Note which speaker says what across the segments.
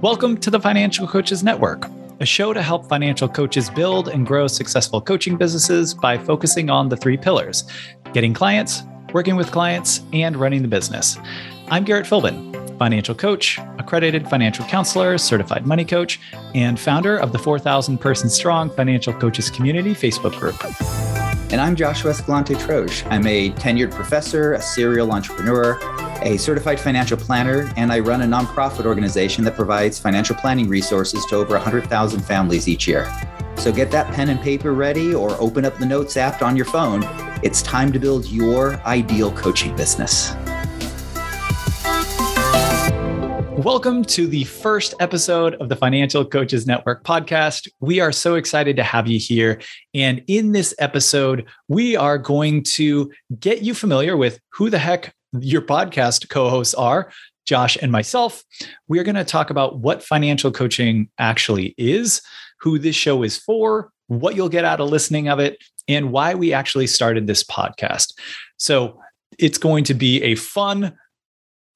Speaker 1: Welcome to the Financial Coaches Network, a show to help financial coaches build and grow successful coaching businesses by focusing on the three pillars getting clients, working with clients, and running the business. I'm Garrett Philbin, financial coach, accredited financial counselor, certified money coach, and founder of the 4,000 person strong Financial Coaches Community Facebook group.
Speaker 2: And I'm Joshua Escalante Troche. I'm a tenured professor, a serial entrepreneur, a certified financial planner, and I run a nonprofit organization that provides financial planning resources to over 100,000 families each year. So get that pen and paper ready or open up the Notes app on your phone. It's time to build your ideal coaching business.
Speaker 1: Welcome to the first episode of the Financial Coaches Network podcast. We are so excited to have you here. And in this episode, we are going to get you familiar with who the heck your podcast co hosts are, Josh and myself. We're going to talk about what financial coaching actually is, who this show is for, what you'll get out of listening of it, and why we actually started this podcast. So it's going to be a fun,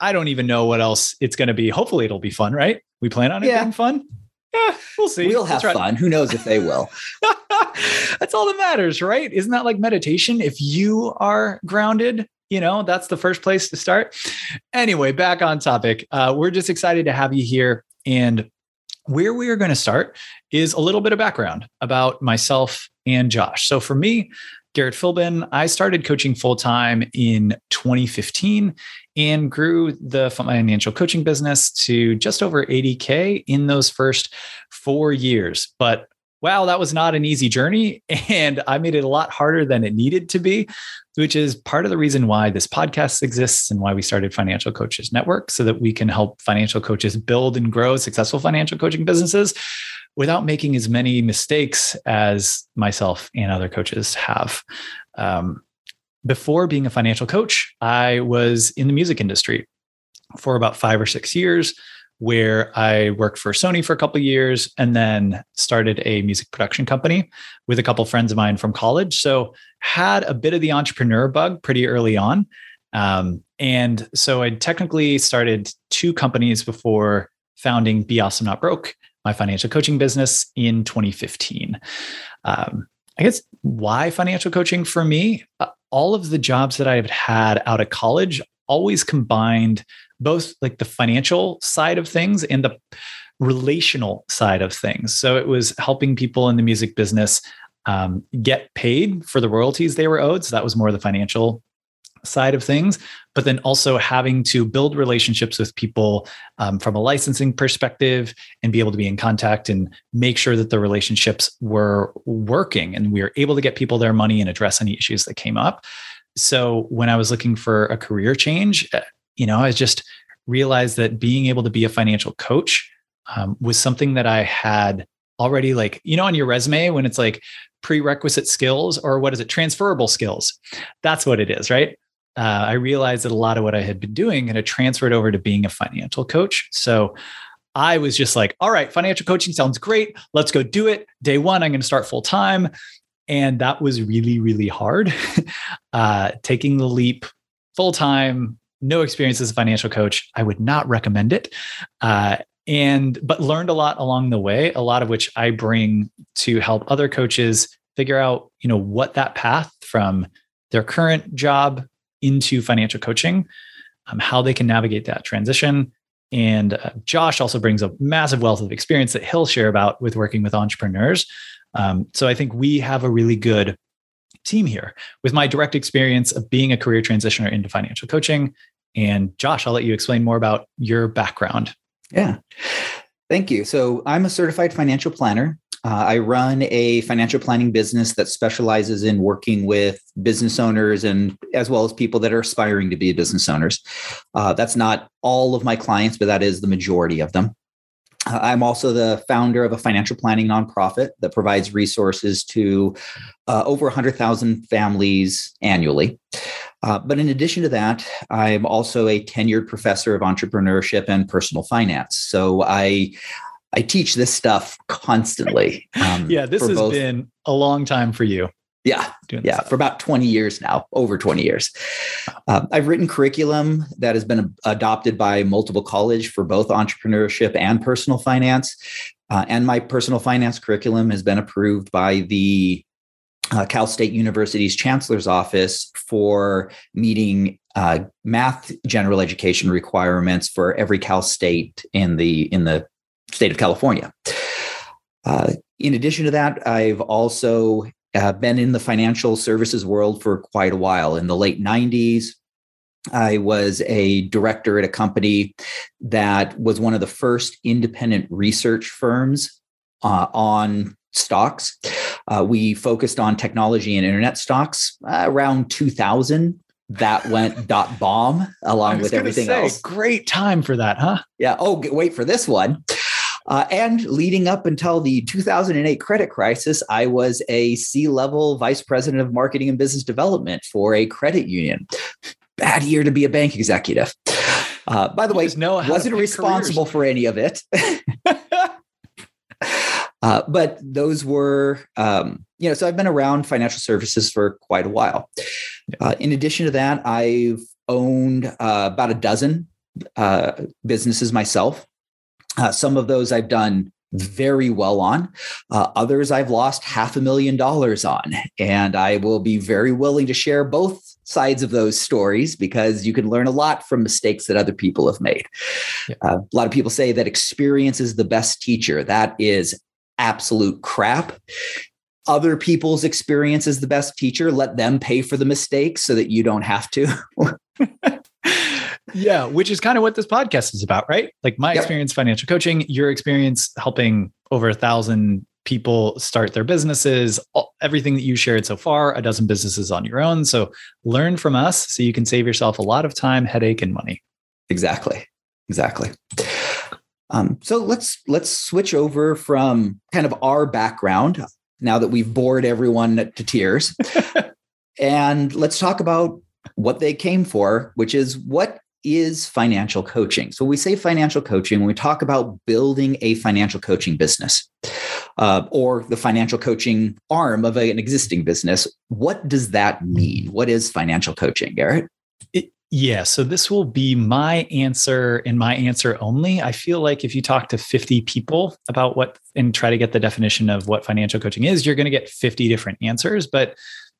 Speaker 1: I don't even know what else it's going to be. Hopefully, it'll be fun, right? We plan on it yeah. being fun.
Speaker 2: Yeah, we'll see. We'll have fun. Who knows if they will?
Speaker 1: That's all that matters, right? Isn't that like meditation? If you are grounded, you know, that's the first place to start. Anyway, back on topic. Uh, we're just excited to have you here. And where we are going to start is a little bit of background about myself and Josh. So for me, Garrett Philbin, I started coaching full time in 2015 and grew the financial coaching business to just over 80K in those first four years. But wow, that was not an easy journey. And I made it a lot harder than it needed to be, which is part of the reason why this podcast exists and why we started Financial Coaches Network so that we can help financial coaches build and grow successful financial coaching businesses without making as many mistakes as myself and other coaches have. Um, before being a financial coach, I was in the music industry for about five or six years where I worked for Sony for a couple years and then started a music production company with a couple friends of mine from college. So had a bit of the entrepreneur bug pretty early on. Um, and so I technically started two companies before founding Be Awesome Not Broke, my financial coaching business in 2015. Um, I guess why financial coaching for me? Uh, all of the jobs that I've had out of college always combined both like the financial side of things and the relational side of things. So it was helping people in the music business um, get paid for the royalties they were owed. So that was more the financial side of things, but then also having to build relationships with people um, from a licensing perspective and be able to be in contact and make sure that the relationships were working and we were able to get people their money and address any issues that came up. So when I was looking for a career change, you know, I just realized that being able to be a financial coach um, was something that I had already, like, you know, on your resume when it's like prerequisite skills or what is it, transferable skills. That's what it is, right? Uh, I realized that a lot of what I had been doing had transferred over to being a financial coach. So I was just like, all right, financial coaching sounds great. Let's go do it. Day one, I'm going to start full time. And that was really, really hard. uh, taking the leap full time no experience as a financial coach. I would not recommend it. Uh, and but learned a lot along the way, a lot of which I bring to help other coaches figure out, you know, what that path from their current job into financial coaching, um, how they can navigate that transition. And uh, Josh also brings a massive wealth of experience that he'll share about with working with entrepreneurs. Um, so I think we have a really good team here with my direct experience of being a career transitioner into financial coaching and Josh, I'll let you explain more about your background.
Speaker 2: Yeah. Thank you. So, I'm a certified financial planner. Uh, I run a financial planning business that specializes in working with business owners and as well as people that are aspiring to be business owners. Uh, that's not all of my clients, but that is the majority of them. Uh, I'm also the founder of a financial planning nonprofit that provides resources to uh, over 100,000 families annually. Uh, but in addition to that, I'm also a tenured professor of entrepreneurship and personal finance. So I I teach this stuff constantly.
Speaker 1: Um, yeah, this has both, been a long time for you.
Speaker 2: Yeah, yeah, for about 20 years now, over 20 years. Um, I've written curriculum that has been adopted by multiple college for both entrepreneurship and personal finance. Uh, and my personal finance curriculum has been approved by the uh, Cal State University's chancellor's office for meeting uh, math general education requirements for every Cal State in the in the state of California. Uh, in addition to that, I've also uh, been in the financial services world for quite a while. In the late 90s, I was a director at a company that was one of the first independent research firms uh, on stocks. Uh, we focused on technology and internet stocks uh, around 2000. That went dot bomb along with everything say, else.
Speaker 1: Great time for that, huh?
Speaker 2: Yeah. Oh, wait for this one. Uh, and leading up until the 2008 credit crisis, I was a C level vice president of marketing and business development for a credit union. Bad year to be a bank executive. Uh, by the way, I wasn't responsible careers. for any of it. uh, but those were, um, you know, so I've been around financial services for quite a while. Uh, in addition to that, I've owned uh, about a dozen uh, businesses myself. Uh, some of those I've done very well on. Uh, others I've lost half a million dollars on. And I will be very willing to share both sides of those stories because you can learn a lot from mistakes that other people have made. Yeah. Uh, a lot of people say that experience is the best teacher. That is absolute crap. Other people's experience is the best teacher. Let them pay for the mistakes so that you don't have to.
Speaker 1: yeah, which is kind of what this podcast is about, right? Like my yep. experience financial coaching, your experience helping over a thousand people start their businesses, everything that you shared so far, a dozen businesses on your own. So learn from us so you can save yourself a lot of time, headache, and money.
Speaker 2: Exactly. Exactly. Um, so let's let's switch over from kind of our background now that we've bored everyone to tears, and let's talk about what they came for, which is what is financial coaching. So we say financial coaching when we talk about building a financial coaching business uh, or the financial coaching arm of a, an existing business. What does that mean? What is financial coaching, Garrett?
Speaker 1: It, yeah, so this will be my answer and my answer only. I feel like if you talk to 50 people about what and try to get the definition of what financial coaching is, you're going to get 50 different answers. But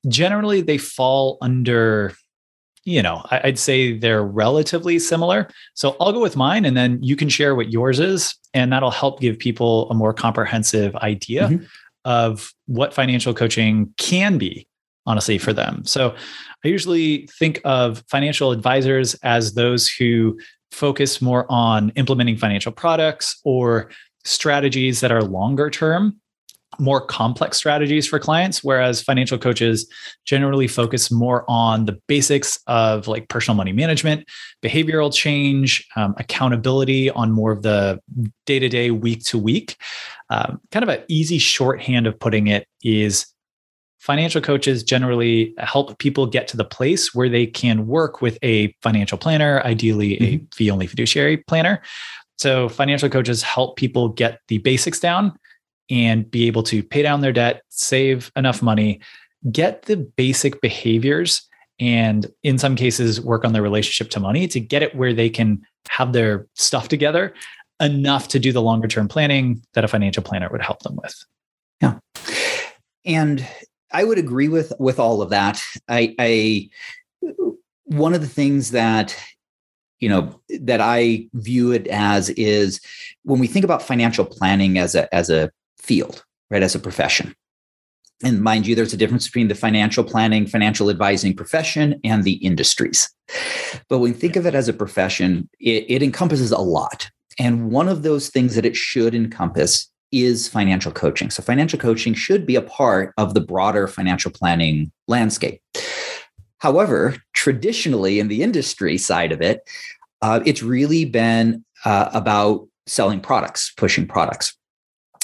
Speaker 1: generally, they fall under you know, I'd say they're relatively similar. So I'll go with mine and then you can share what yours is. And that'll help give people a more comprehensive idea mm-hmm. of what financial coaching can be, honestly, for them. So I usually think of financial advisors as those who focus more on implementing financial products or strategies that are longer term more complex strategies for clients whereas financial coaches generally focus more on the basics of like personal money management behavioral change um, accountability on more of the day-to-day week-to-week um, kind of an easy shorthand of putting it is financial coaches generally help people get to the place where they can work with a financial planner ideally mm-hmm. a fee-only fiduciary planner so financial coaches help people get the basics down and be able to pay down their debt, save enough money, get the basic behaviors, and in some cases, work on their relationship to money to get it where they can have their stuff together enough to do the longer term planning that a financial planner would help them with.
Speaker 2: Yeah. And I would agree with with all of that. I, I one of the things that you know that I view it as is when we think about financial planning as a as a field, right, as a profession. And mind you, there's a difference between the financial planning, financial advising profession and the industries. But when we think of it as a profession, it, it encompasses a lot. And one of those things that it should encompass is financial coaching. So, financial coaching should be a part of the broader financial planning landscape. However, traditionally in the industry side of it, uh, it's really been uh, about selling products, pushing products.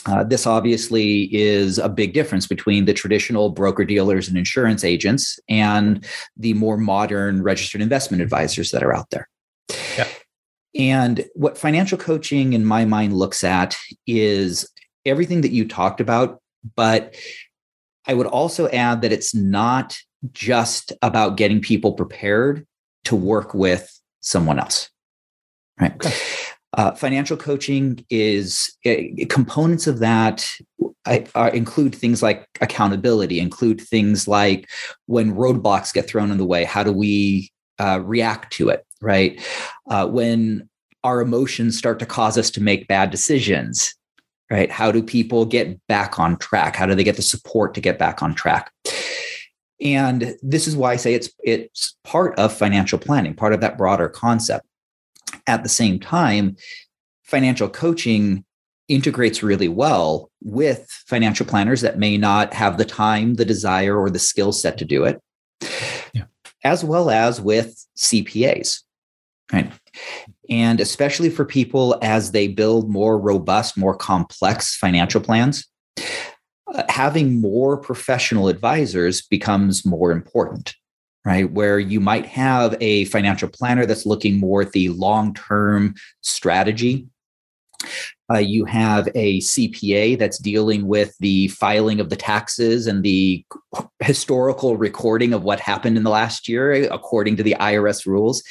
Speaker 2: Uh, this obviously is a big difference between the traditional broker dealers and insurance agents and the more modern registered investment advisors that are out there. Yeah. And what financial coaching, in my mind, looks at is everything that you talked about, but I would also add that it's not just about getting people prepared to work with someone else. Right. Okay. Uh, financial coaching is uh, components of that uh, include things like accountability, include things like when roadblocks get thrown in the way, how do we uh, react to it, right? Uh, when our emotions start to cause us to make bad decisions, right? How do people get back on track? How do they get the support to get back on track? And this is why I say it's it's part of financial planning, part of that broader concept. At the same time, financial coaching integrates really well with financial planners that may not have the time, the desire, or the skill set to do it, yeah. as well as with CPAs. Right. And especially for people as they build more robust, more complex financial plans, uh, having more professional advisors becomes more important, right? Where you might have a financial planner that's looking more at the long term strategy uh, you have a CPA that's dealing with the filing of the taxes and the historical recording of what happened in the last year according to the IRS rules,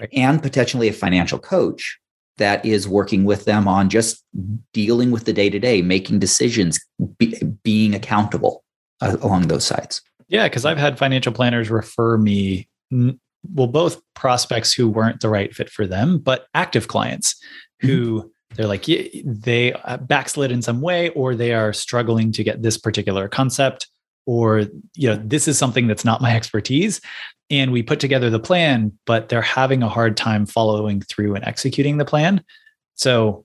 Speaker 2: right. and potentially a financial coach that is working with them on just dealing with the day to day, making decisions, be, being accountable uh, along those sides.
Speaker 1: Yeah, because I've had financial planners refer me, well, both prospects who weren't the right fit for them, but active clients who. Mm-hmm they're like they uh, backslid in some way or they are struggling to get this particular concept or you know this is something that's not my expertise and we put together the plan but they're having a hard time following through and executing the plan so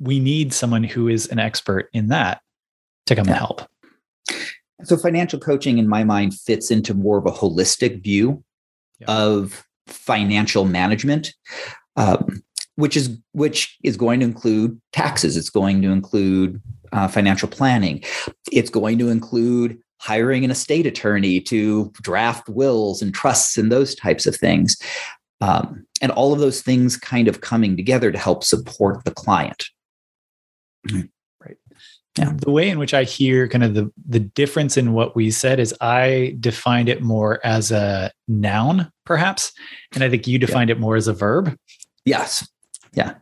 Speaker 1: we need someone who is an expert in that to come yeah. and help
Speaker 2: so financial coaching in my mind fits into more of a holistic view yeah. of financial management um, which is which is going to include taxes. It's going to include uh, financial planning. It's going to include hiring an estate attorney to draft wills and trusts and those types of things. Um, and all of those things kind of coming together to help support the client.
Speaker 1: Right. Yeah. the way in which i hear kind of the the difference in what we said is i defined it more as a noun perhaps and i think you defined yeah. it more as a verb.
Speaker 2: Yes yeah.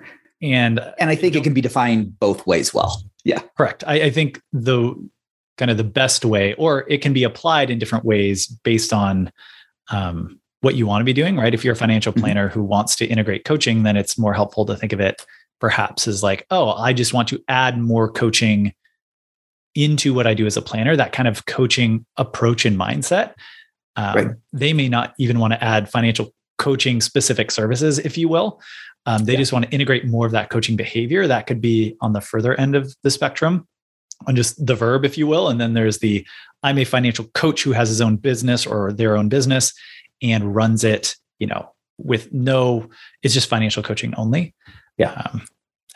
Speaker 1: And
Speaker 2: and I think it can be defined both ways well. Yeah.
Speaker 1: Correct. I, I think the kind of the best way, or it can be applied in different ways based on um, what you want to be doing, right? If you're a financial mm-hmm. planner who wants to integrate coaching, then it's more helpful to think of it perhaps as like, oh, I just want to add more coaching into what I do as a planner, that kind of coaching approach and mindset. Um, right. They may not even want to add financial coaching specific services, if you will. Um, they yeah. just want to integrate more of that coaching behavior. That could be on the further end of the spectrum, on just the verb, if you will. And then there's the I'm a financial coach who has his own business or their own business and runs it, you know, with no, it's just financial coaching only. Yeah. Um,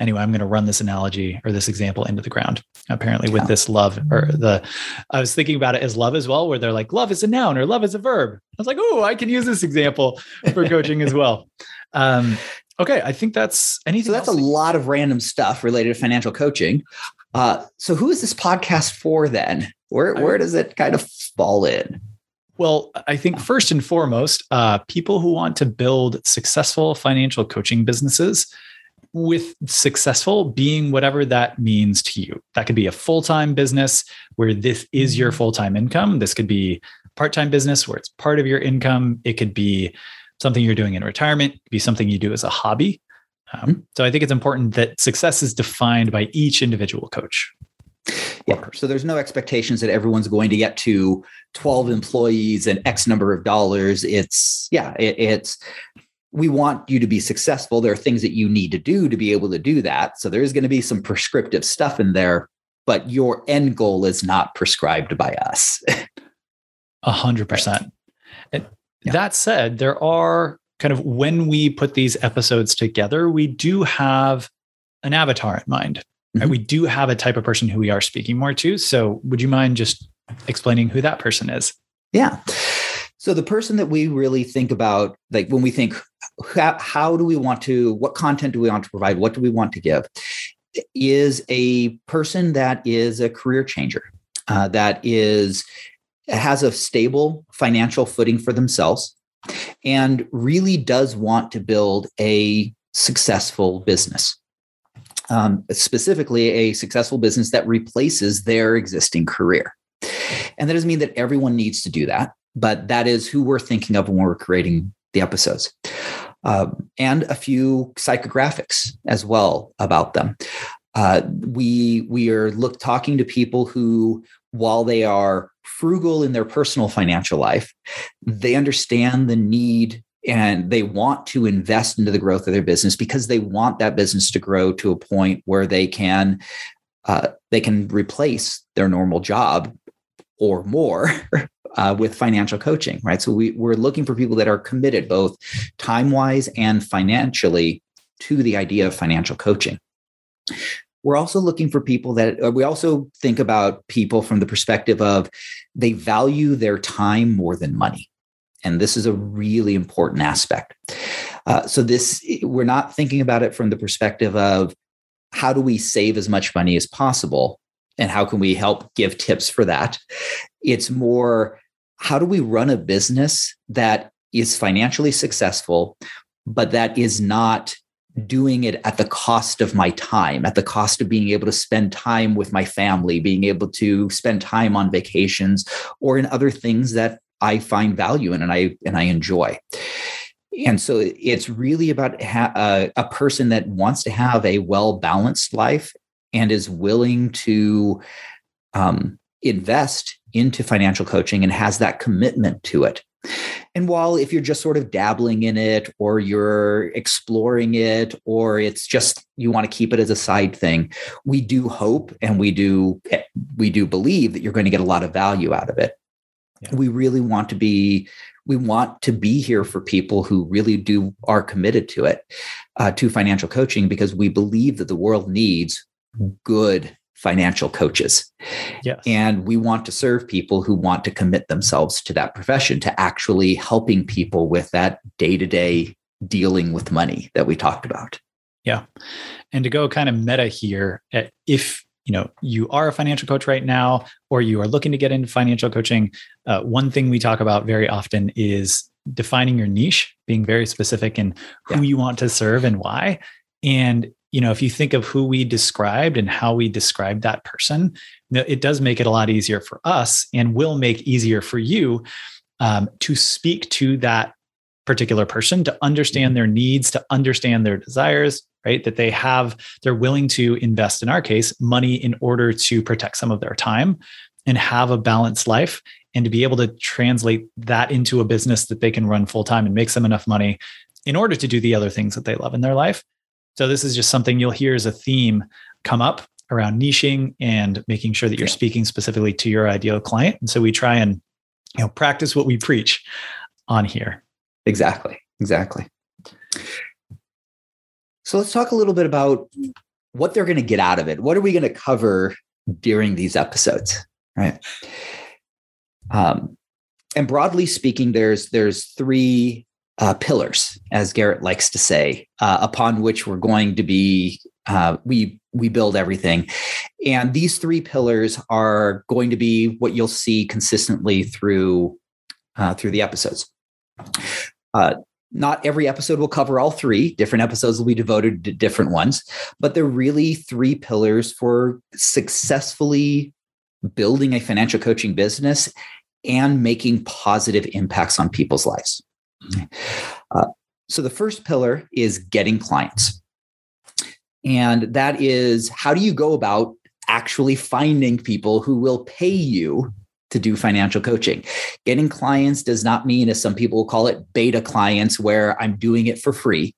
Speaker 1: anyway, I'm going to run this analogy or this example into the ground. Apparently, with yeah. this love or the, I was thinking about it as love as well, where they're like, love is a noun or love is a verb. I was like, oh, I can use this example for coaching as well. Um, Okay, I think that's anything.
Speaker 2: So that's else? a lot of random stuff related to financial coaching. Uh, so who is this podcast for then? Where where does it kind of fall in?
Speaker 1: Well, I think first and foremost, uh, people who want to build successful financial coaching businesses with successful being whatever that means to you. That could be a full time business where this is your mm-hmm. full time income. This could be part time business where it's part of your income. It could be something you're doing in retirement, be something you do as a hobby. Um, so I think it's important that success is defined by each individual coach.
Speaker 2: Yeah. So there's no expectations that everyone's going to get to 12 employees and X number of dollars. It's, yeah, it, it's, we want you to be successful. There are things that you need to do to be able to do that. So there's going to be some prescriptive stuff in there, but your end goal is not prescribed by us.
Speaker 1: A hundred percent. Yeah. That said, there are kind of when we put these episodes together, we do have an avatar in mind. Mm-hmm. Right? We do have a type of person who we are speaking more to. So, would you mind just explaining who that person is?
Speaker 2: Yeah. So, the person that we really think about, like when we think, how, how do we want to, what content do we want to provide? What do we want to give? Is a person that is a career changer uh, that is has a stable financial footing for themselves and really does want to build a successful business. Um, specifically, a successful business that replaces their existing career. And that doesn't mean that everyone needs to do that, but that is who we're thinking of when we're creating the episodes. Um, and a few psychographics as well about them. Uh, we we are look talking to people who, while they are frugal in their personal financial life, they understand the need and they want to invest into the growth of their business because they want that business to grow to a point where they can uh, they can replace their normal job or more uh, with financial coaching right? So we, we're looking for people that are committed both time wise and financially to the idea of financial coaching we're also looking for people that uh, we also think about people from the perspective of they value their time more than money. And this is a really important aspect. Uh, so this we're not thinking about it from the perspective of how do we save as much money as possible and how can we help give tips for that. It's more how do we run a business that is financially successful but that is not doing it at the cost of my time, at the cost of being able to spend time with my family, being able to spend time on vacations or in other things that I find value in and I and I enjoy. And so it's really about ha- uh, a person that wants to have a well balanced life and is willing to um, invest into financial coaching and has that commitment to it. And while if you're just sort of dabbling in it or you're exploring it or it's just you want to keep it as a side thing, we do hope and we do we do believe that you're going to get a lot of value out of it. Yeah. We really want to be we want to be here for people who really do are committed to it uh, to financial coaching because we believe that the world needs good financial coaches.
Speaker 1: Yes.
Speaker 2: And we want to serve people who want to commit themselves to that profession, to actually helping people with that day to day dealing with money that we talked about.
Speaker 1: Yeah. And to go kind of meta here, eh, if you know you are a financial coach right now or you are looking to get into financial coaching uh, one thing we talk about very often is defining your niche being very specific in who yeah. you want to serve and why and you know if you think of who we described and how we described that person it does make it a lot easier for us and will make easier for you um, to speak to that particular person to understand mm-hmm. their needs to understand their desires right that they have they're willing to invest in our case money in order to protect some of their time and have a balanced life and to be able to translate that into a business that they can run full time and makes them enough money in order to do the other things that they love in their life so this is just something you'll hear as a theme come up around niching and making sure that you're speaking specifically to your ideal client. And so we try and you know practice what we preach on here.
Speaker 2: Exactly. Exactly. So let's talk a little bit about what they're going to get out of it. What are we going to cover during these episodes? Right. Um, and broadly speaking, there's there's three uh, pillars, as Garrett likes to say, uh, upon which we're going to be uh, we we build everything, and these three pillars are going to be what you'll see consistently through uh, through the episodes. Uh, not every episode will cover all three. Different episodes will be devoted to different ones, but they're really three pillars for successfully building a financial coaching business and making positive impacts on people's lives. Uh, so the first pillar is getting clients. And that is how do you go about actually finding people who will pay you to do financial coaching? Getting clients does not mean, as some people will call it, beta clients, where I'm doing it for free.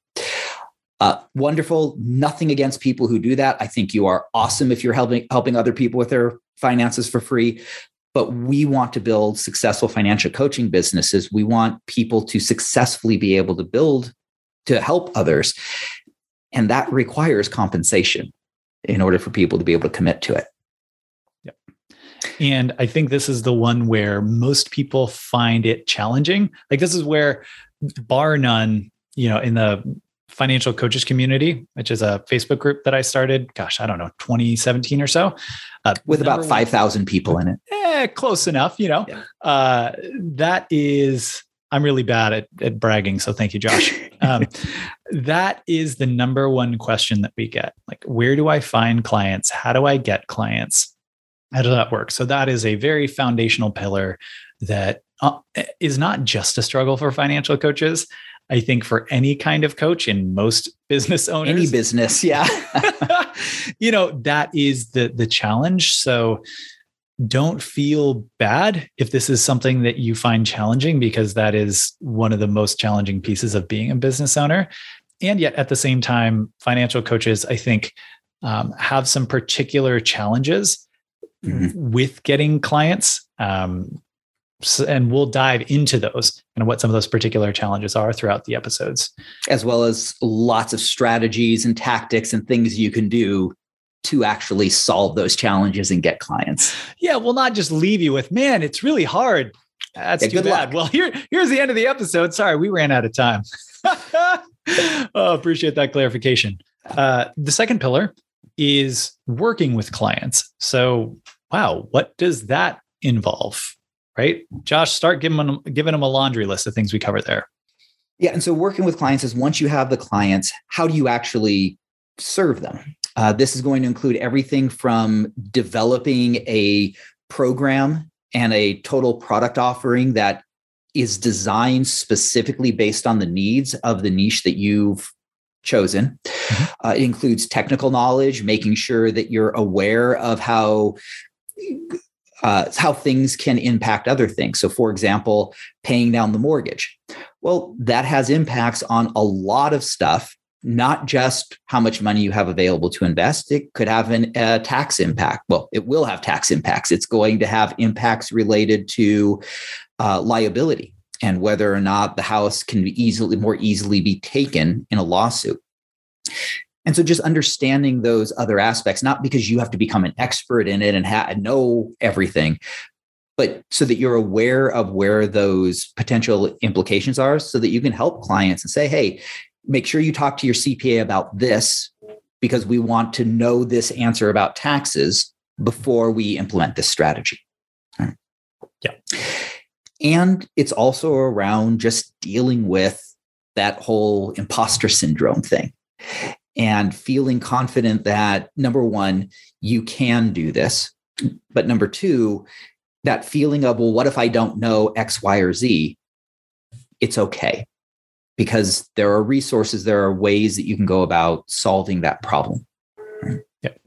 Speaker 2: Uh, wonderful. Nothing against people who do that. I think you are awesome if you're helping helping other people with their finances for free but we want to build successful financial coaching businesses. We want people to successfully be able to build to help others. And that requires compensation in order for people to be able to commit to it.
Speaker 1: Yep. And I think this is the one where most people find it challenging. Like this is where bar none, you know, in the financial coaches community, which is a Facebook group that I started, gosh, I don't know, 2017 or so.
Speaker 2: Uh, With about 5,000 people in it.
Speaker 1: Eh, close enough, you know. Yeah. Uh, that is, I'm really bad at, at bragging. So thank you, Josh. um, that is the number one question that we get. Like, where do I find clients? How do I get clients? How does that work? So that is a very foundational pillar that uh, is not just a struggle for financial coaches. I think for any kind of coach and most business owners,
Speaker 2: any business, yeah,
Speaker 1: you know that is the the challenge. So don't feel bad if this is something that you find challenging because that is one of the most challenging pieces of being a business owner. And yet, at the same time, financial coaches, I think, um, have some particular challenges mm-hmm. with getting clients. Um, and we'll dive into those and what some of those particular challenges are throughout the episodes.
Speaker 2: As well as lots of strategies and tactics and things you can do to actually solve those challenges and get clients.
Speaker 1: Yeah we'll not just leave you with man it's really hard. That's yeah, too bad. luck. well here here's the end of the episode. Sorry we ran out of time. Oh appreciate that clarification. Uh, the second pillar is working with clients. So wow what does that involve right? Josh, start giving them giving them a laundry list of things we cover there.
Speaker 2: Yeah, and so working with clients is once you have the clients, how do you actually serve them? Uh, this is going to include everything from developing a program and a total product offering that is designed specifically based on the needs of the niche that you've chosen. Mm-hmm. Uh, it includes technical knowledge, making sure that you're aware of how uh, how things can impact other things. So, for example, paying down the mortgage. Well, that has impacts on a lot of stuff, not just how much money you have available to invest. It could have a uh, tax impact. Well, it will have tax impacts. It's going to have impacts related to uh, liability and whether or not the house can be easily more easily be taken in a lawsuit. And so just understanding those other aspects, not because you have to become an expert in it and ha- know everything, but so that you're aware of where those potential implications are so that you can help clients and say, hey, make sure you talk to your CPA about this because we want to know this answer about taxes before we implement this strategy.
Speaker 1: Yeah.
Speaker 2: And it's also around just dealing with that whole imposter syndrome thing and feeling confident that number one, you can do this. But number two, that feeling of, well, what if I don't know X, Y, or Z? It's okay because there are resources, there are ways that you can go about solving that problem.
Speaker 1: Yep.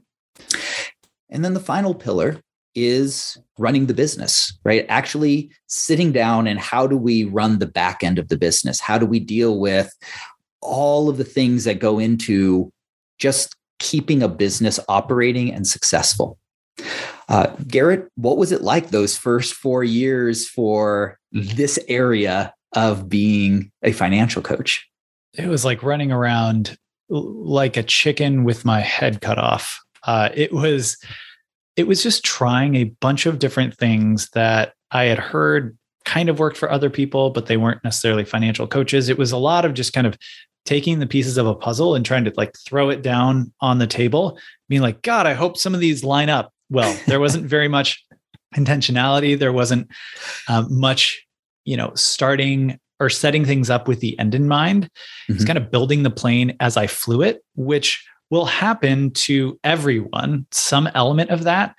Speaker 2: And then the final pillar is running the business, right? Actually sitting down and how do we run the back end of the business? How do we deal with all of the things that go into just keeping a business operating and successful. Uh, Garrett, what was it like those first four years for this area of being a financial coach?
Speaker 1: It was like running around like a chicken with my head cut off. Uh, it was, it was just trying a bunch of different things that I had heard kind of worked for other people, but they weren't necessarily financial coaches. It was a lot of just kind of taking the pieces of a puzzle and trying to like throw it down on the table, being like, God, I hope some of these line up. Well, there wasn't very much intentionality. There wasn't um, much, you know, starting or setting things up with the end in mind. Mm-hmm. It's kind of building the plane as I flew it, which will happen to everyone, some element of that.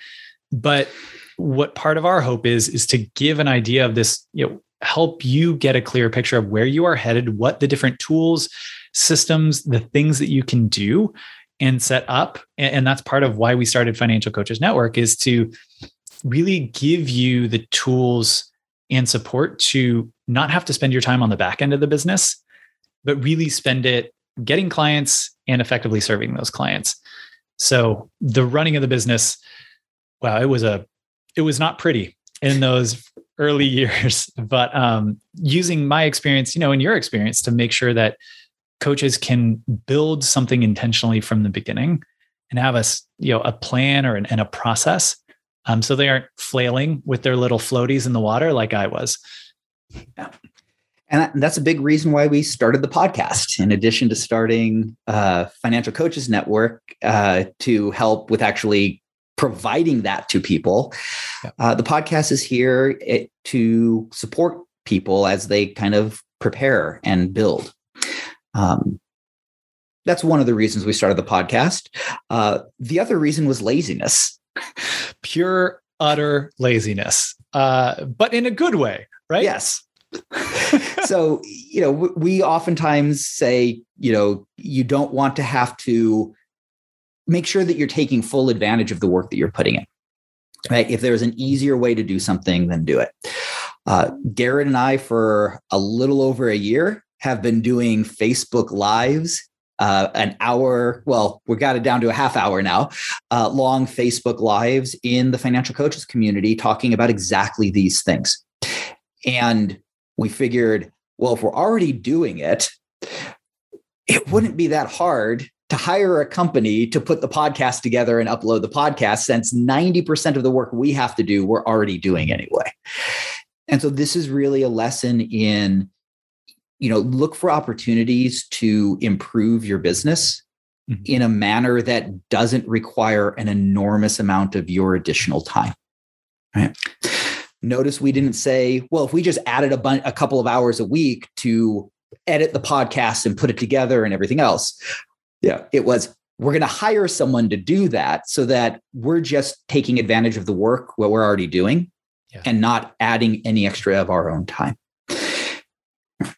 Speaker 1: But what part of our hope is, is to give an idea of this, you know, help you get a clear picture of where you are headed, what the different tools, systems, the things that you can do and set up. And that's part of why we started Financial Coaches Network is to really give you the tools and support to not have to spend your time on the back end of the business, but really spend it getting clients and effectively serving those clients. So the running of the business, wow, it was a it was not pretty in those early years, but um, using my experience, you know, and your experience to make sure that coaches can build something intentionally from the beginning and have a you know a plan or an, and a process, um, so they aren't flailing with their little floaties in the water like I was.
Speaker 2: Yeah. And that's a big reason why we started the podcast. In addition to starting uh, Financial Coaches Network uh, to help with actually providing that to people, uh, the podcast is here it, to support people as they kind of prepare and build. Um, that's one of the reasons we started the podcast. Uh, the other reason was laziness.
Speaker 1: Pure, utter laziness, uh, but in a good way, right?
Speaker 2: Yes. so, you know, we oftentimes say, you know, you don't want to have to make sure that you're taking full advantage of the work that you're putting in. Right? If there's an easier way to do something, then do it. Uh, Garrett and I, for a little over a year, have been doing Facebook Lives uh, an hour, well, we got it down to a half hour now, uh, long Facebook Lives in the financial coaches community talking about exactly these things. And we figured, well, if we're already doing it, it wouldn't be that hard to hire a company to put the podcast together and upload the podcast since 90% of the work we have to do, we're already doing anyway. And so this is really a lesson in you know look for opportunities to improve your business mm-hmm. in a manner that doesn't require an enormous amount of your additional time right notice we didn't say well if we just added a, bun- a couple of hours a week to edit the podcast and put it together and everything else yeah it was we're going to hire someone to do that so that we're just taking advantage of the work what we're already doing yeah. and not adding any extra of our own time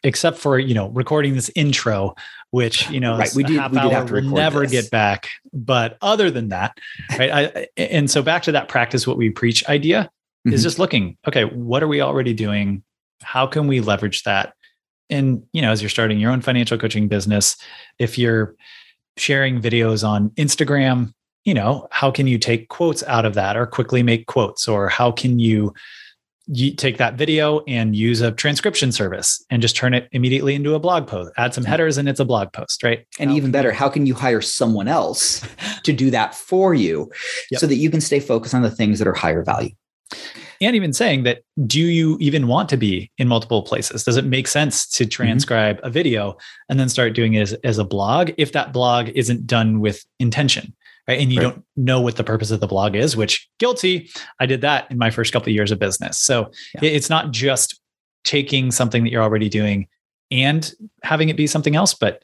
Speaker 1: except for you know recording this intro which you know right. we did, we did have to never this. get back but other than that right I, and so back to that practice what we preach idea mm-hmm. is just looking okay what are we already doing how can we leverage that and you know as you're starting your own financial coaching business if you're sharing videos on instagram you know how can you take quotes out of that or quickly make quotes? Or how can you you take that video and use a transcription service and just turn it immediately into a blog post add some headers and it's a blog post right?
Speaker 2: And how even better how can you hire someone else to do that for you yep. so that you can stay focused on the things that are higher value
Speaker 1: and even saying that do you even want to be in multiple places does it make sense to mm-hmm. transcribe mm-hmm. a video and then start doing it as, as a blog if that blog isn't done with intention right? And you right. don't know what the purpose of the blog is, which guilty. I did that in my first couple of years of business. So yeah. it's not just taking something that you're already doing and having it be something else, but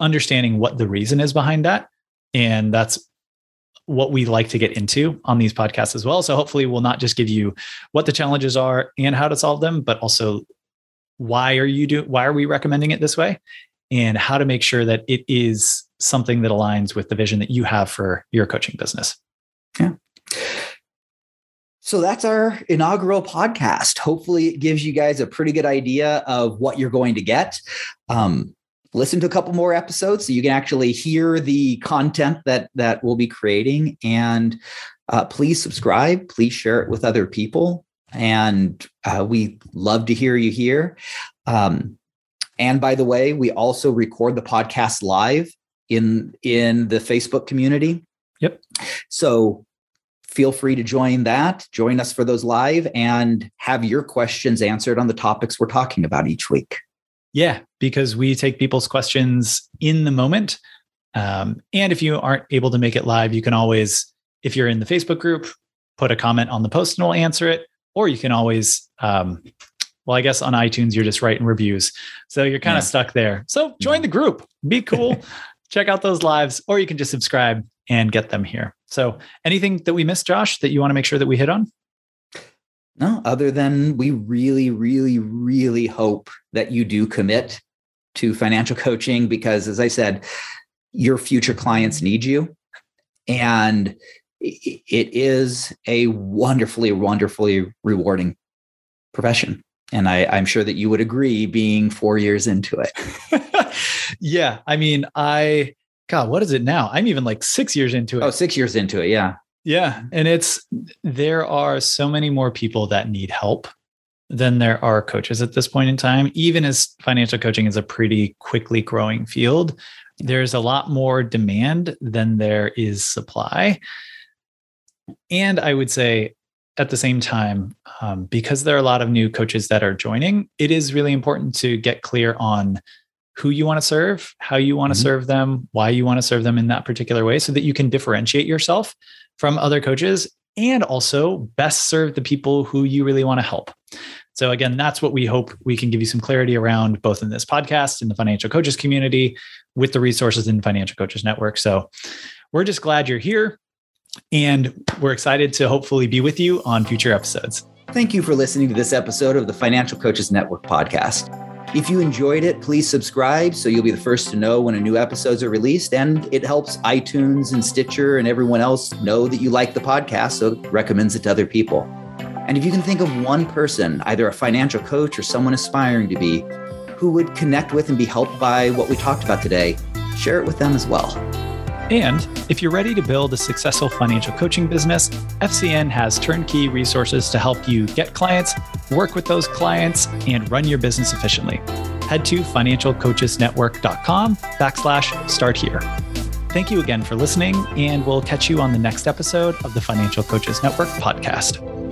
Speaker 1: understanding what the reason is behind that. And that's what we like to get into on these podcasts as well. So hopefully we'll not just give you what the challenges are and how to solve them, but also why are you do why are we recommending it this way and how to make sure that it is something that aligns with the vision that you have for your coaching business.
Speaker 2: Yeah. So that's our inaugural podcast. Hopefully, it gives you guys a pretty good idea of what you're going to get. Um, listen to a couple more episodes so you can actually hear the content that that we'll be creating. And uh, please subscribe. Please share it with other people. And uh, we love to hear you here. Um, and by the way, we also record the podcast live in in the Facebook community.
Speaker 1: Yep.
Speaker 2: So feel free to join that, join us for those live and have your questions answered on the topics we're talking about each week.
Speaker 1: Yeah, because we take people's questions in the moment. Um, and if you aren't able to make it live, you can always, if you're in the Facebook group, put a comment on the post and we'll answer it. Or you can always um, well, I guess on iTunes, you're just writing reviews. So you're kind of yeah. stuck there. So join the group, be cool, check out those lives, or you can just subscribe and get them here. So anything that we missed, Josh, that you want to make sure that we hit on?
Speaker 2: No, other than we really, really, really hope that you do commit to financial coaching because, as I said, your future clients need you. And it is a wonderfully, wonderfully rewarding profession and I, I'm sure that you would agree being four years into it.
Speaker 1: yeah. I mean, I, God, what is it now? I'm even like six years into it.
Speaker 2: Oh, six years into it. Yeah.
Speaker 1: Yeah. And it's, there are so many more people that need help than there are coaches at this point in time. Even as financial coaching is a pretty quickly growing field, there's a lot more demand than there is supply. And I would say at the same time, um, because there are a lot of new coaches that are joining, it is really important to get clear on who you want to serve, how you want to mm-hmm. serve them, why you want to serve them in that particular way, so that you can differentiate yourself from other coaches and also best serve the people who you really want to help. So, again, that's what we hope we can give you some clarity around both in this podcast, in the financial coaches community, with the resources in Financial Coaches Network. So, we're just glad you're here. And we're excited to hopefully be with you on future episodes.
Speaker 2: Thank you for listening to this episode of the Financial Coaches Network podcast. If you enjoyed it, please subscribe so you'll be the first to know when a new episodes are released. And it helps iTunes and Stitcher and everyone else know that you like the podcast, so it recommends it to other people. And if you can think of one person, either a financial coach or someone aspiring to be, who would connect with and be helped by what we talked about today, share it with them as well.
Speaker 1: And if you're ready to build a successful financial coaching business, FCN has turnkey resources to help you get clients, work with those clients, and run your business efficiently. Head to financialcoachesnetwork.com backslash start here. Thank you again for listening, and we'll catch you on the next episode of the Financial Coaches Network podcast.